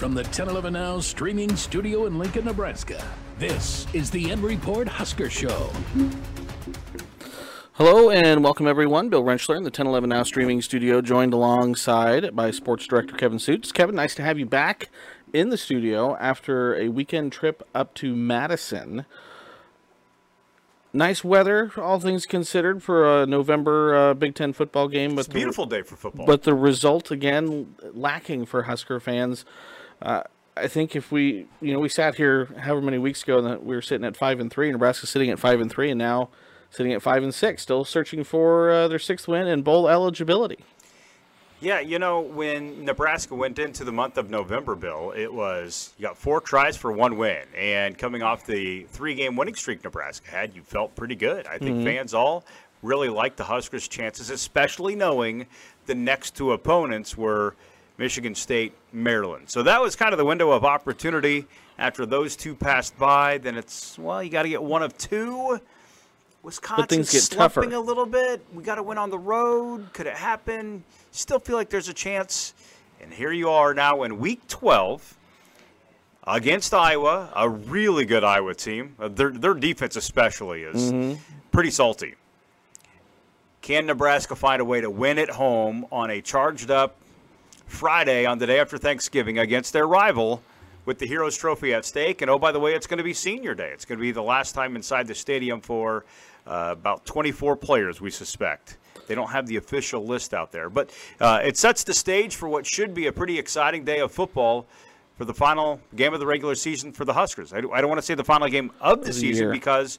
From the 1011 Now streaming studio in Lincoln, Nebraska, this is the N Report Husker Show. Hello and welcome everyone. Bill Rentschler in the 1011 Now streaming studio, joined alongside by sports director Kevin Sjuts. Kevin, nice to have you back in the studio after a weekend trip up to Madison. Nice weather, all things considered, for a November uh, Big Ten football game. But it's a beautiful day for football. But the result again lacking for Husker fans. Uh, I think if we, you know, we sat here however many weeks ago, and we were sitting at five and three. Nebraska sitting at five and three, and now sitting at five and six, still searching for uh, their sixth win and bowl eligibility. Yeah, you know, when Nebraska went into the month of November, Bill, it was you got four tries for one win. And coming off the three game winning streak Nebraska had, you felt pretty good. I think mm-hmm. fans all really liked the Huskers' chances, especially knowing the next two opponents were Michigan State, Maryland. So that was kind of the window of opportunity. After those two passed by, then it's, well, you got to get one of two. Wisconsin things get slumping tougher. a little bit. We got to win on the road. Could it happen? Still feel like there's a chance. And here you are now in week 12 against Iowa, a really good Iowa team. Uh, their, their defense, especially, is mm-hmm. pretty salty. Can Nebraska find a way to win at home on a charged up Friday on the day after Thanksgiving against their rival with the Heroes Trophy at stake? And oh, by the way, it's going to be senior day. It's going to be the last time inside the stadium for uh, about 24 players, we suspect. They don't have the official list out there. But uh, it sets the stage for what should be a pretty exciting day of football for the final game of the regular season for the Huskers. I, don't want to say the final game of the season year. because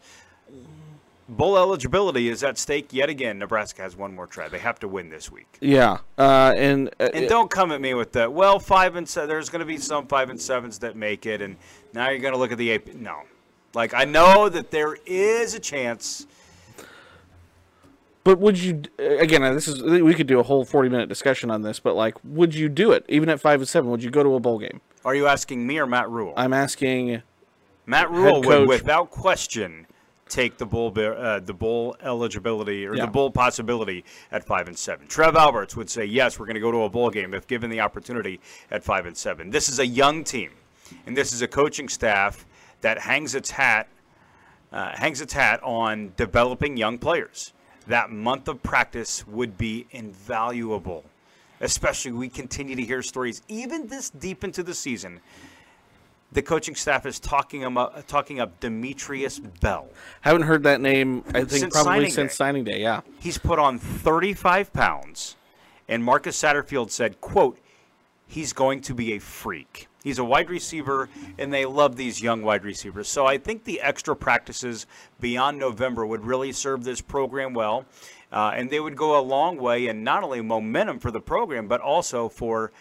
bowl eligibility is at stake yet again. Nebraska has one more try. They have to win this week. Yeah, uh, and uh, and don't come at me with that. Well, five and seven. There's going to be some five and sevens that make it, and now you're going to look at the AP. No, like I know that there is a chance. But would you again? This is we could do a whole forty minute discussion on this. But like, would you do it even at five and seven? Would you go to a bowl game? Are you asking me or Matt Rhule? I'm asking. Matt Rhule would, without question, take the bowl uh, the bowl eligibility or yeah. the bowl possibility at five and seven. Trev Alberts would say yes, we're going to go to a bowl game if given the opportunity at five and seven. This is a young team, and this is a coaching staff that hangs its hat uh, hangs its hat on developing young players. That month of practice would be invaluable. Especially, we continue to hear stories, even this deep into the season. The coaching staff is talking about talking up Demetrius Bell. Haven't heard that name. I think since probably signing since day. signing day. Yeah, he's put on 35 pounds, and Marcus Satterfield said, "quote He's going to be a freak." He's a wide receiver, and they love these young wide receivers. So I think the extra practices beyond November would really serve this program well. Uh, and they would go a long way in not only momentum for the program, but also for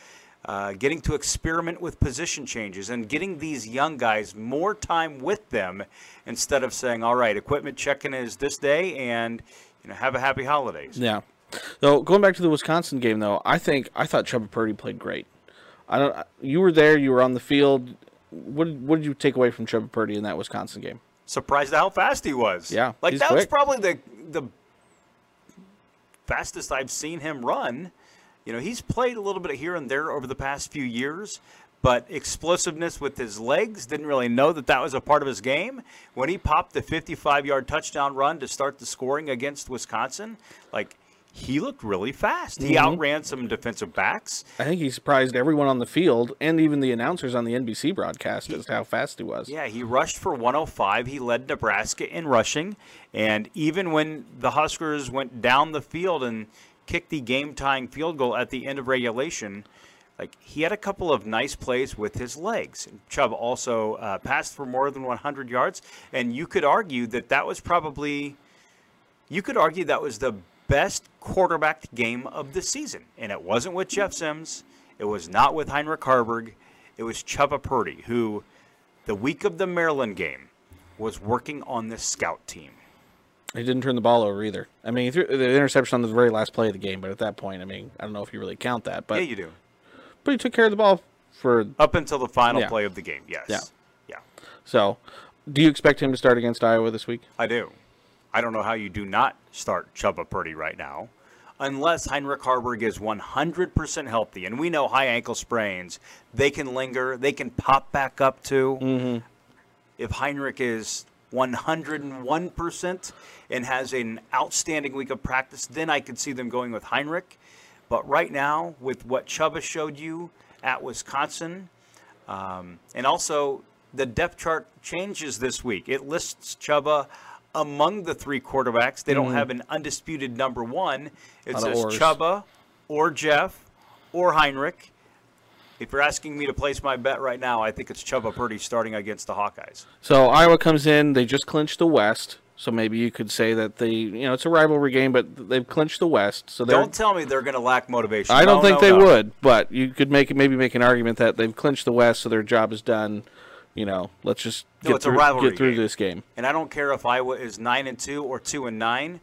uh, getting to experiment with position changes and getting these young guys more time with them instead of saying, all right, equipment checking is this day and you know have a happy holidays. Yeah. So going back to the Wisconsin game, though, I think I thought Chubba Purdy played great. I don't. You were there. You were on the field. What What did you take away from Chubba Purdy in that Wisconsin game? Surprised at how fast he was. Yeah, like that quick. was probably the the fastest I've seen him run. You know, he's played a little bit here and there over the past few years, but explosiveness with his legs didn't really know that that was a part of his game. When he popped the 55 yard touchdown run to start the scoring against Wisconsin, like he looked really fast. He mm-hmm. outran some defensive backs. I think he surprised everyone on the field and even the announcers on the NBC broadcast he, as how fast he was. Yeah, he rushed for 105. He led Nebraska in rushing. And even when the Huskers went down the field and kicked the game tying field goal at the end of regulation, like he had a couple of nice plays with his legs. Chubb also uh, passed for more than 100 yards. And you could argue that that was probably. You could argue that was the best quarterback game of the season. And it wasn't with Jeff Sims. It was not with Heinrich Haarberg. It was Chubba Purdy, who, the week of the Maryland game, was working on the scout team. He didn't turn the ball over either. I mean, he threw the interception on the very last play of the game, but at that point, I mean, I don't know if you really count that. But yeah, you do. But he took care of the ball for up until the final yeah. play of the game. Yes. Yeah. Yeah. So, do you expect him to start against Iowa this week? I do. I don't know how you do not start Chubba Purdy right now. unless Heinrich Haarberg is 100% healthy. And we know high ankle sprains, they can linger, they can pop back up too. Mm-hmm. If Heinrich is 101% and has an outstanding week of practice, then I could see them going with Heinrich. But right now, with what Chubba showed you at Wisconsin, um, and also the depth chart changes this week. It lists Chubba among the three quarterbacks. They don't mm. have an undisputed number one. It Lot of says ors. Chubba or Jeff or Heinrich. If you're asking me to place my bet right now, I think it's Chubba Purdy starting against the Hawkeyes. So Iowa comes in. They just clinched the West. So maybe you could say that they, you know, it's a rivalry game, but they've clinched the West. So. Don't tell me they're going to lack motivation. I don't No, think no, they no. would, but you could make maybe make an argument that they've clinched the West, so their job is done. You know, let's just No, get through, get through game. this game. And I don't care if Iowa is nine and two or two and nine.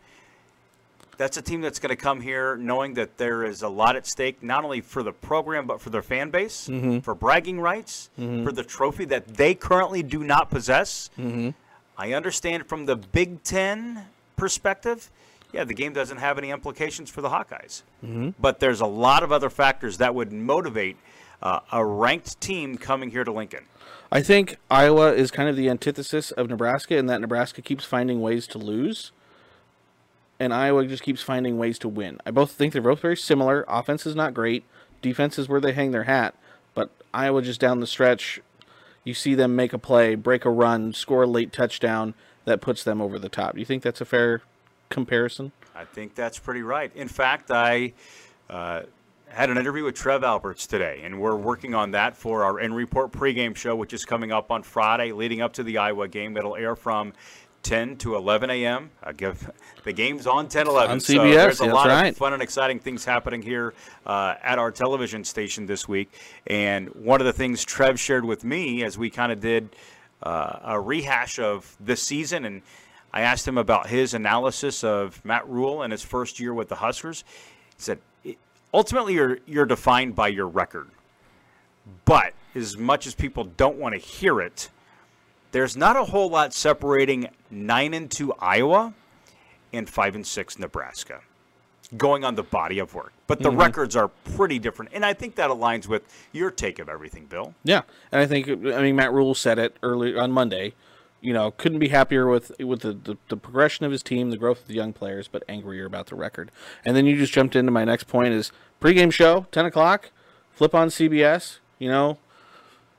That's a team that's going to come here knowing that there is a lot at stake, not only for the program but for their fan base, Mm-hmm. for bragging rights, for the trophy that they currently do not possess. Mm-hmm. I understand from the Big Ten perspective. Yeah, the game doesn't have any implications for the Hawkeyes, Mm-hmm. but there's a lot of other factors that would motivate uh, a ranked team coming here to Lincoln. I think Iowa is kind of the antithesis of Nebraska in that Nebraska keeps finding ways to lose, and Iowa just keeps finding ways to win. I both think they're both very similar. Offense is not great. Defense is where they hang their hat, but Iowa just down the stretch, you see them make a play, break a run, score a late touchdown that puts them over the top. Do you think that's a fair comparison? I think that's pretty right. In fact, I uh, had an interview with Trev Alberts today, and we're working on that for our N Report pregame show, which is coming up on Friday, leading up to the Iowa game. It'll air from 10 to 11 a.m. I give the game's on 10 11. On so CBS, there's a lot right. of fun and exciting things happening here uh, at our television station this week. And one of the things Trev shared with me as we kind of did uh, a rehash of this season, and I asked him about his analysis of Matt Rhule and his first year with the Huskers. He said, ultimately, you're, you're defined by your record. But as much as people don't want to hear it, there's not a whole lot separating 9 and 2 Iowa and 5 and 6 Nebraska going on the body of work. But the mm-hmm. records are pretty different. And I think that aligns with your take of everything, Bill. Yeah, and I think I mean Matt Rhule said it early on Monday. You know, couldn't be happier with with the, the, the progression of his team, the growth of the young players, but angrier about the record. And then you just jumped into my next point: is pregame show, ten o'clock, flip on CBS. You know,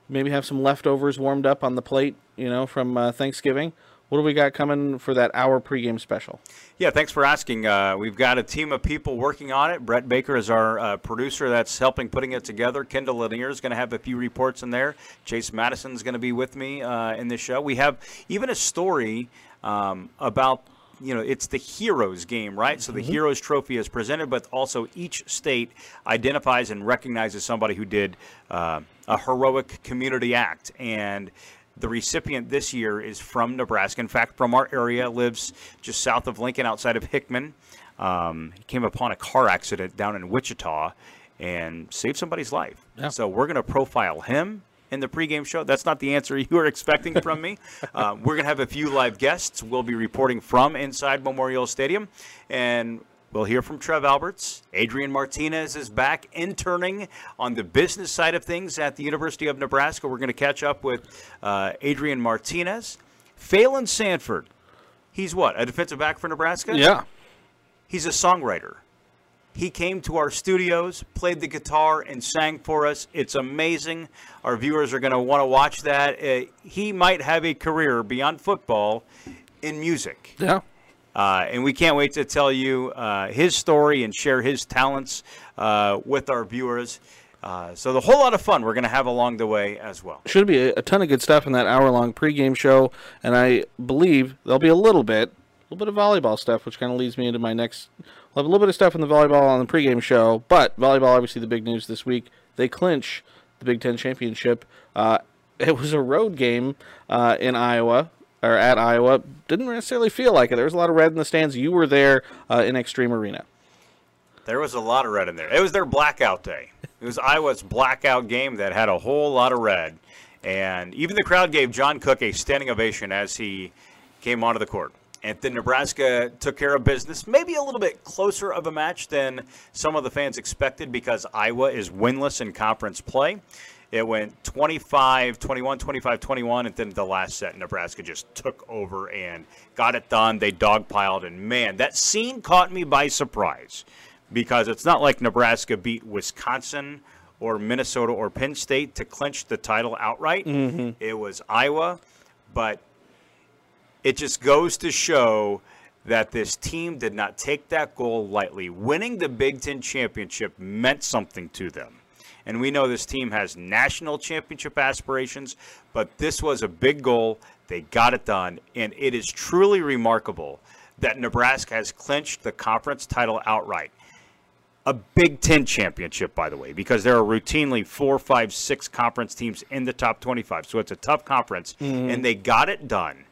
maybe have some leftovers warmed up on the plate. You know, from uh, Thanksgiving. What do we got coming for that hour pregame special? Yeah, thanks for asking. Uh, we've got a team of people working on it. Brett Baker is our uh, producer that's helping putting it together. Kendall Lanier is going to have a few reports in there. Chase Madison is going to be with me uh, in this show. We have even a story um, about you know it's the heroes game right so the heroes trophy is presented but also each state identifies and recognizes somebody who did uh, a heroic community act and the recipient this year is from Nebraska. In fact, from our area, lives just south of Lincoln, outside of Hickman. Um, he came upon a car accident down in Wichita and saved somebody's life. Yeah. So we're going to profile him in the pregame show. That's not the answer you were expecting from me. um, we're going to have a few live guests. We'll be reporting from inside Memorial Stadium, and We'll hear from Trev Alberts. Adrian Martinez is back interning on the business side of things at the University of Nebraska. We're going to catch up with uh, Adrian Martinez. Phalen Sanford. He's what? A defensive back for Nebraska? Yeah. He's a songwriter. He came to our studios, played the guitar, and sang for us. It's amazing. Our viewers are going to want to watch that. Uh, he might have a career beyond football in music. Yeah. Uh, and we can't wait to tell you uh, his story and share his talents uh, with our viewers. Uh, so, the whole lot of fun we're going to have along the way as well. Should be a, a ton of good stuff in that hour long pregame show, and I believe there'll be a little bit, a little bit of volleyball stuff, which kind of leads me into my next. We'll have a little bit of stuff in the volleyball on the pregame show, but volleyball, obviously, the big news this week. They clinch the Big Ten championship. Uh, it was a road game uh, in Iowa or at Iowa. Didn't necessarily feel like it. There was a lot of red in the stands. You were there uh, in Xtream Arena. There was a lot of red in there. It was their blackout day. It was Iowa's blackout game that had a whole lot of red. And even the crowd gave John Cook a standing ovation as he came onto the court. And then Nebraska took care of business, maybe a little bit closer of a match than some of the fans expected because Iowa is winless in conference play. It went 25 21, 25 21, and then the last set, Nebraska just took over and got it done. They dogpiled, and man, that scene caught me by surprise because it's not like Nebraska beat Wisconsin or Minnesota or Penn State to clinch the title outright. Mm-hmm. It was Iowa, but it just goes to show that this team did not take that goal lightly. Winning the Big Ten championship meant something to them. And we know this team has national championship aspirations, but this was a big goal. They got it done. And it is truly remarkable that Nebraska has clinched the conference title outright. A Big Ten championship, by the way, because there are routinely four, five, six conference teams in the top 25. So it's a tough conference. Mm-hmm. And they got it done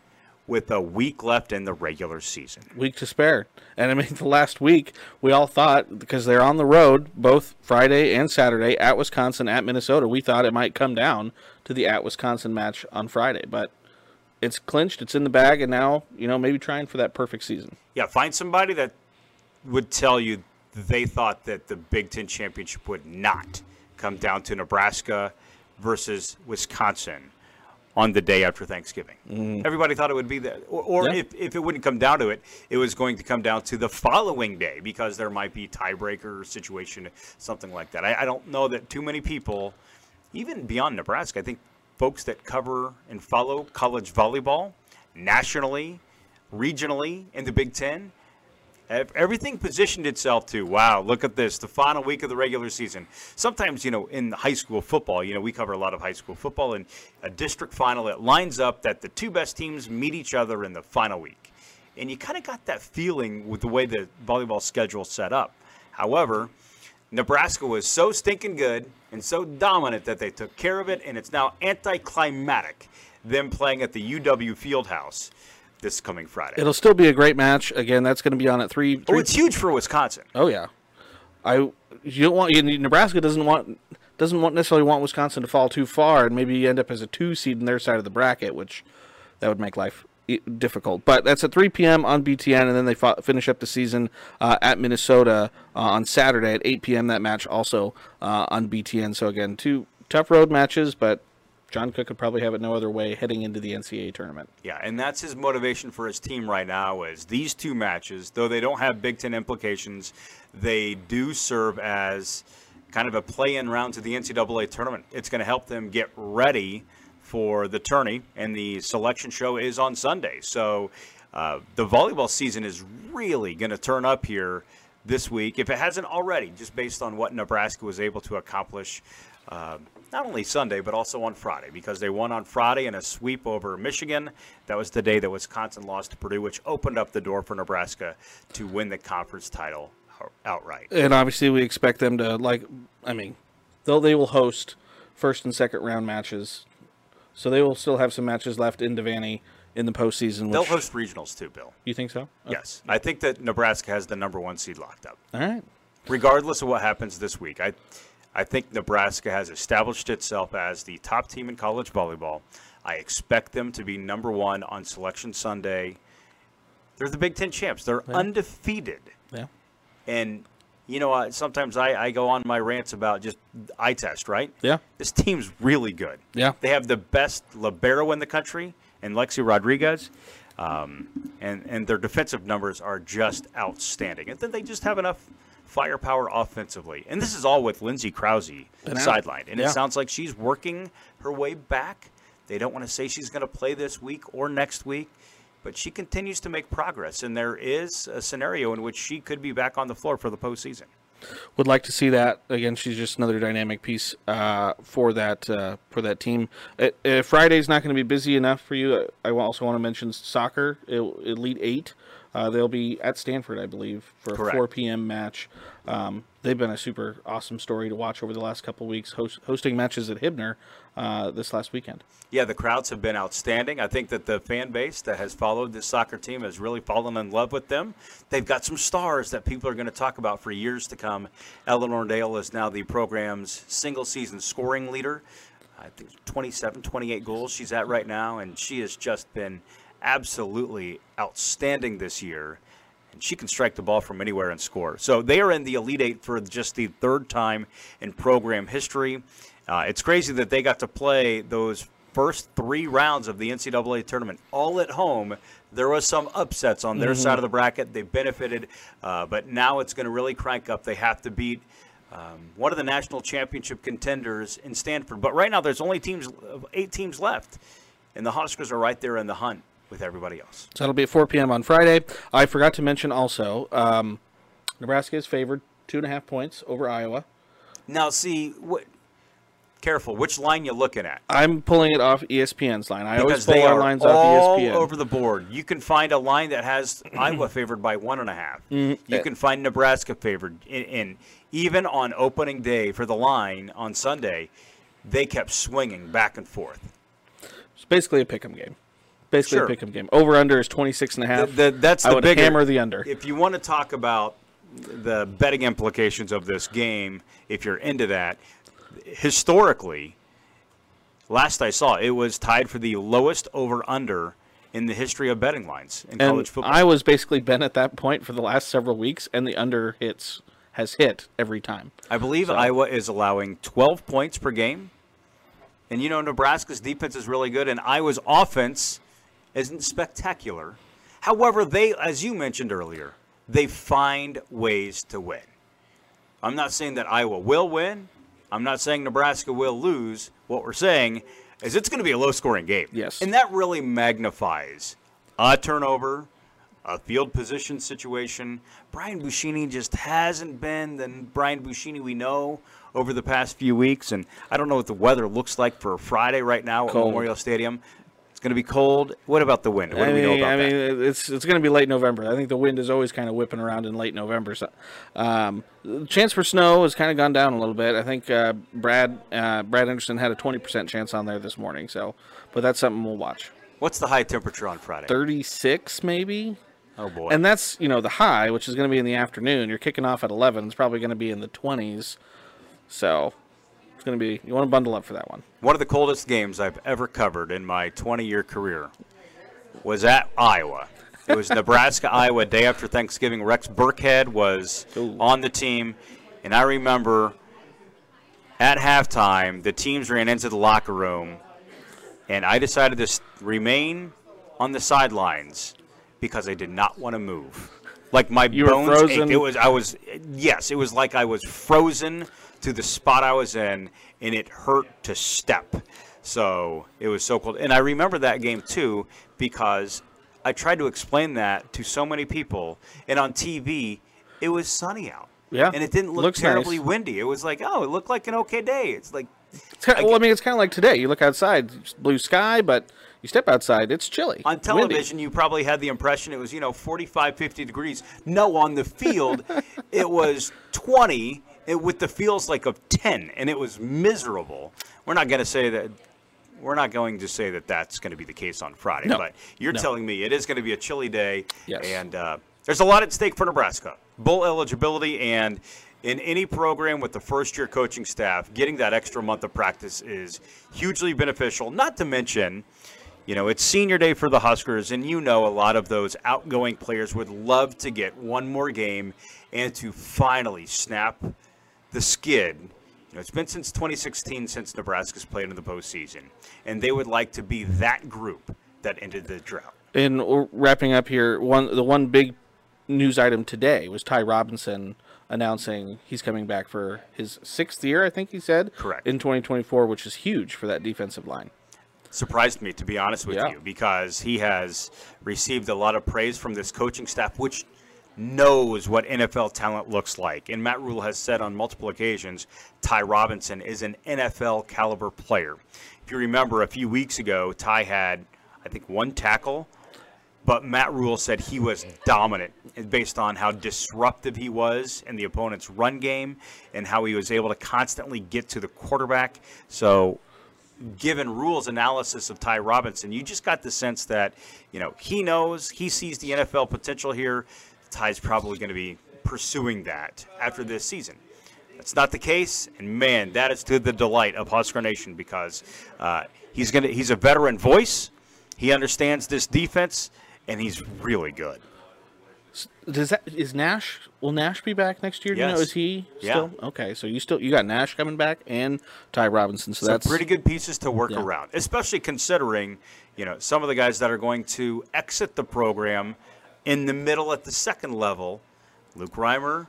with a week left in the regular season. Week to spare. And I mean, the last week, we all thought, because they're on the road both Friday and Saturday at Wisconsin, at Minnesota, we thought it might come down to the at Wisconsin match on Friday. But it's clinched, it's in the bag, and now, you know, maybe trying for that perfect season. Yeah, find somebody that would tell you they thought that the Big Ten championship would not come down to Nebraska versus Wisconsin on the day after Thanksgiving. Mm. Everybody thought it would be that. Or, or yeah. if, if it wouldn't come down to it, it was going to come down to the following day because there might be tiebreaker situation, something like that. I, I don't know that too many people, even beyond Nebraska, I think folks that cover and follow college volleyball nationally, regionally, in the Big Ten, Everything positioned itself to, wow, look at this, the final week of the regular season. Sometimes, you know, in high school football, you know, we cover a lot of high school football, and a district final, it lines up that the two best teams meet each other in the final week. And you kind of got that feeling with the way the volleyball schedule set up. However, Nebraska was so stinking good and so dominant that they took care of it, and it's now anticlimactic, them playing at the UW Fieldhouse this coming Friday. It'll still be a great match. Again, that's going to be on at three. three oh, it's huge for Wisconsin. Oh yeah, I you don't want Nebraska doesn't want doesn't want necessarily want Wisconsin to fall too far and maybe end up as a two seed in their side of the bracket, which that would make life difficult. But that's at 3 p.m. on BTN, and then they finish up the season uh, at Minnesota uh, on Saturday at 8 p.m. That match also uh, on BTN. So again, two tough road matches, but John Cook could probably have it no other way heading into the NCAA tournament. Yeah, and that's his motivation for his team right now is these two matches, though they don't have Big Ten implications, they do serve as kind of a play-in round to the NCAA tournament. It's going to help them get ready for the tourney, and the selection show is on Sunday. So uh, the volleyball season is really going to turn up here this week, if it hasn't already, just based on what Nebraska was able to accomplish. Uh, not only Sunday, but also on Friday, because they won on Friday in a sweep over Michigan. That was the day that Wisconsin lost to Purdue, which opened up the door for Nebraska to win the conference title outright. And obviously, we expect them to, like, I mean, though they will host first and second round matches, so they will still have some matches left in Devaney in the postseason. They'll host regionals too, Bill. You think so? Okay. Yes, I think that Nebraska has the number one seed locked up. All right. Regardless of what happens this week, I I think Nebraska has established itself as the top team in college volleyball. I expect them to be number one on Selection Sunday. They're the Big Ten champs. They're yeah. undefeated. Yeah. And you know, uh, sometimes I, I go on my rants about just eye test, right? Yeah. This team's really good. Yeah. They have the best libero in the country, and Lexi Rodriguez. Um, and, and their defensive numbers are just outstanding. And then they just have enough firepower offensively. And this is all with Lindsay Krause sidelined. And yeah. it sounds like she's working her way back. They don't want to say she's going to play this week or next week, but she continues to make progress. And there is a scenario in which she could be back on the floor for the postseason. Would like to see that again. She's just another dynamic piece uh, for that uh, for that team. Uh, uh Friday's not going to be busy enough for you. I also want to mention soccer, Elite Eight. Uh, they'll be at Stanford, I believe, for Correct. a 4 p.m. match. Um, they've been a super awesome story to watch over the last couple weeks, host, hosting matches at Hibner uh, this last weekend. Yeah, the crowds have been outstanding. I think that the fan base that has followed this soccer team has really fallen in love with them. They've got some stars that people are going to talk about for years to come. Eleanor Dale is now the program's single season scoring leader. I think 27, 28 goals she's at right now, and she has just been absolutely outstanding this year. And she can strike the ball from anywhere and score. So they are in the Elite Eight for just the third time in program history. Uh, it's crazy that they got to play those first three rounds of the NCAA tournament all at home. There was some upsets on their mm-hmm. side of the bracket. They benefited, uh, but now it's going to really crank up. They have to beat um, one of the national championship contenders in Stanford. But right now, there's only teams, eight teams left, and the Huskers are right there in the hunt with everybody else. So that'll be at 4 p.m. on Friday. I forgot to mention also, um, Nebraska is favored two and a half points over Iowa. Now, see what careful which line you're looking at. I'm pulling it off ESPN's line. I because always pull our lines all off ESPN. over the board. You can find a line that has Iowa favored by one and a half. Mm-hmm. You can find Nebraska favored. In, even on opening day for the line on Sunday, they kept swinging back and forth. It's basically a pick'em game. Basically sure. a pick'em game. Over under is 26 and a half. The, the, that's the I would bigger, hammer the under. If you want to talk about the betting implications of this game, if you're into that, historically, last I saw, it was tied for the lowest over under in the history of betting lines in and college football. I was basically been at that point for the last several weeks, and the under hits has hit every time. I believe so. Iowa is allowing 12 points per game. And you know, Nebraska's defense is really good, and Iowa's offense isn't spectacular. However, they, as you mentioned earlier, they find ways to win. I'm not saying that Iowa will win. I'm not saying Nebraska will lose. What we're saying is it's going to be a low scoring game. Yes. And that really magnifies a turnover, a field position situation. Brian Buschini just hasn't been the Brian Buschini we know over the past few weeks. And I don't know what the weather looks like for Friday right now Cold. at Memorial Stadium. It's going to be cold. What about the wind? What I do we mean, know about I mean, it's it's going to be late November. I think the wind is always kind of whipping around in late November. So, um, chance for snow has kind of gone down a little bit. I think uh, Brad uh, Brad Anderson had a twenty percent chance on there this morning. So, but that's something we'll watch. What's the high temperature on Friday? Thirty six, maybe. Oh boy! And that's you know the high, which is going to be in the afternoon. You're kicking off at eleven. It's probably going to be in the twenties. So going to be you want to bundle up for that one. One of the coldest games I've ever covered in my 20 year career was at Iowa. It was Nebraska Iowa day after Thanksgiving. Rex Burkhead was Ooh. on the team, and I remember at halftime the teams ran into the locker room, and I decided to remain on the sidelines because I did not want to move. Like my you bones ached. It was I was yes, it was like I was frozen to the spot I was in, and it hurt to step. So it was so cold. And I remember that game too because I tried to explain that to so many people, and on TV, it was sunny out. Yeah, and it didn't look Looks terribly nice. windy. It was like, oh, it looked like an okay day. It's like, it's kind of, well, I mean, it's kind of like today. You look outside, blue sky, but you step outside, it's chilly. On television, windy. you probably had the impression it was, you know, 45, 50 degrees. No, on the field, it was 20 with the feels like of 10, and it was miserable. We're not going to say that. We're not going to say that that's going to be the case on Friday, no. but you're no. telling me it is going to be a chilly day, yes. and uh, there's a lot at stake for Nebraska. Bowl eligibility and in any program with the first year coaching staff, getting that extra month of practice is hugely beneficial. Not to mention, you know, it's senior day for the Huskers, and you know a lot of those outgoing players would love to get one more game and to finally snap the skid. You know, it's been since 2016 since Nebraska's played in the postseason, and they would like to be that group that ended the drought. And wrapping up here, one the one big news item today was Ty Robinson announcing he's coming back for his sixth year. I think he said correct in 2024, which is huge for that defensive line. Surprised me to be honest with yeah. you because he has received a lot of praise from this coaching staff, which knows what NFL talent looks like. And Matt Rhule has said on multiple occasions Ty Robinson is an NFL caliber player. If you remember, a few weeks ago, Ty had, I think, one tackle, but Matt Rhule said he was dominant based on how disruptive he was in the opponent's run game and how he was able to constantly get to the quarterback. So given Rhule's analysis of Ty Robinson, you just got the sense that, you know, he knows, he sees the NFL potential here. Ty's probably going to be pursuing that after this season. That's not the case, and man, that is to the delight of Husker Nation because uh, he's going to he's a veteran voice. He understands this defense, and he's really good. Does that is Nash? Will Nash be back next year? Do you know? Is he Yeah. still okay? So you still you got Nash coming back and Ty Robinson. So Some that's pretty good pieces to work Yeah. around, especially considering, you know, some of the guys that are going to exit the program in the middle at the second level. Luke Reimer,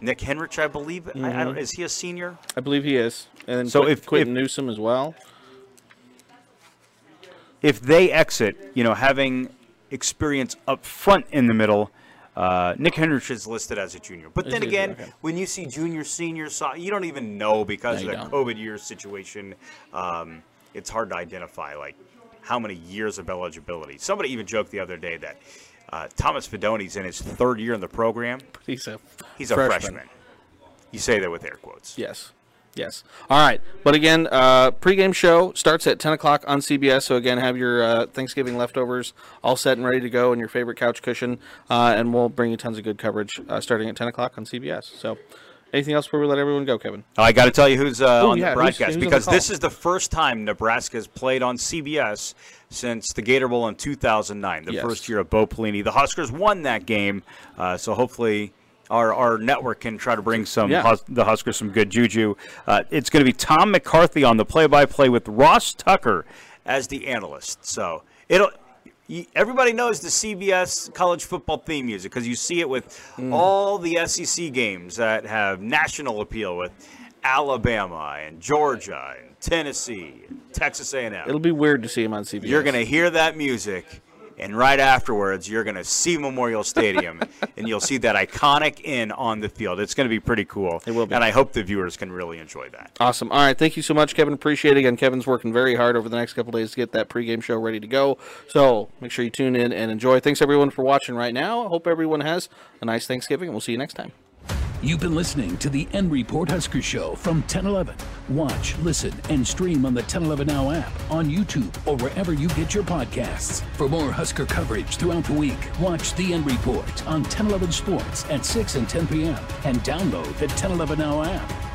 Nick Henrich, I believe. I, I Mm-hmm. is he a senior? I believe he is. And then So Quin- if- Quinton if- Newsome as well. If they exit, you know, having experience up front in the middle, uh, Nick Henrich is listed as a junior. But then again, Okay. when you see junior, senior, so, you don't even know because No, of the don't. COVID year situation. Um, it's hard to identify like how many years of eligibility. Somebody even joked the other day that uh, Thomas Fidone's in his third year in the program. He's a He's a freshman. You say that with air quotes. Yes. Yes. All right. But again, uh, pregame show starts at 10 o'clock on CBS. So again, have your uh, Thanksgiving leftovers all set and ready to go and your favorite couch cushion. Uh, and we'll bring you tons of good coverage uh, starting at 10 o'clock on CBS. So anything else before we let everyone go, Kevin? Oh, I got to tell you who's uh, Oh, on yeah, the broadcast who's the because call? this is the first time Nebraska has played on CBS since the Gator Bowl in 2009, the Yes. first year of Bo Pelini. The Huskers won that game, uh, so hopefully our, our network can try to bring some Yeah. Hus- the Huskers some good juju. Uh, it's going to be Tom McCarthy on the play-by-play with Ross Tucker as the analyst. So it'll. Everybody knows the CBS college football theme music because you see it with Mm. all the SEC games that have national appeal with Alabama and Georgia and Tennessee, and Texas A&M. It'll be weird to see him on CBS. You're going to hear that music, and right afterwards, you're going to see Memorial Stadium, and you'll see that iconic inn on the field. It's going to be pretty cool. It will be. And I hope the viewers can really enjoy that. Awesome. All right. Thank you so much, Kevin. Appreciate it. Again, Kevin's working very hard over the next couple days to get that pregame show ready to go. So make sure you tune in and enjoy. Thanks, everyone, for watching right now. I hope everyone has a nice Thanksgiving, and we'll see you next time. You've been listening to the N Report Husker Show from 1011. Watch, listen, and stream on the 1011 Now app, on YouTube, or wherever you get your podcasts. For more Husker coverage throughout the week, watch the N Report on 1011 Sports at 6 and 10 p.m. and download the 1011 Now app.